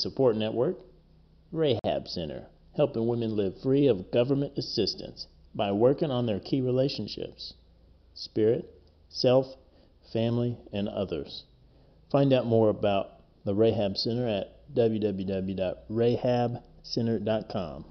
support network, Rahab Center, helping women live free of government assistance by working on their key relationships spirit, self, family, and others. Find out more about the Rahab Center at www.rahabcenter.com.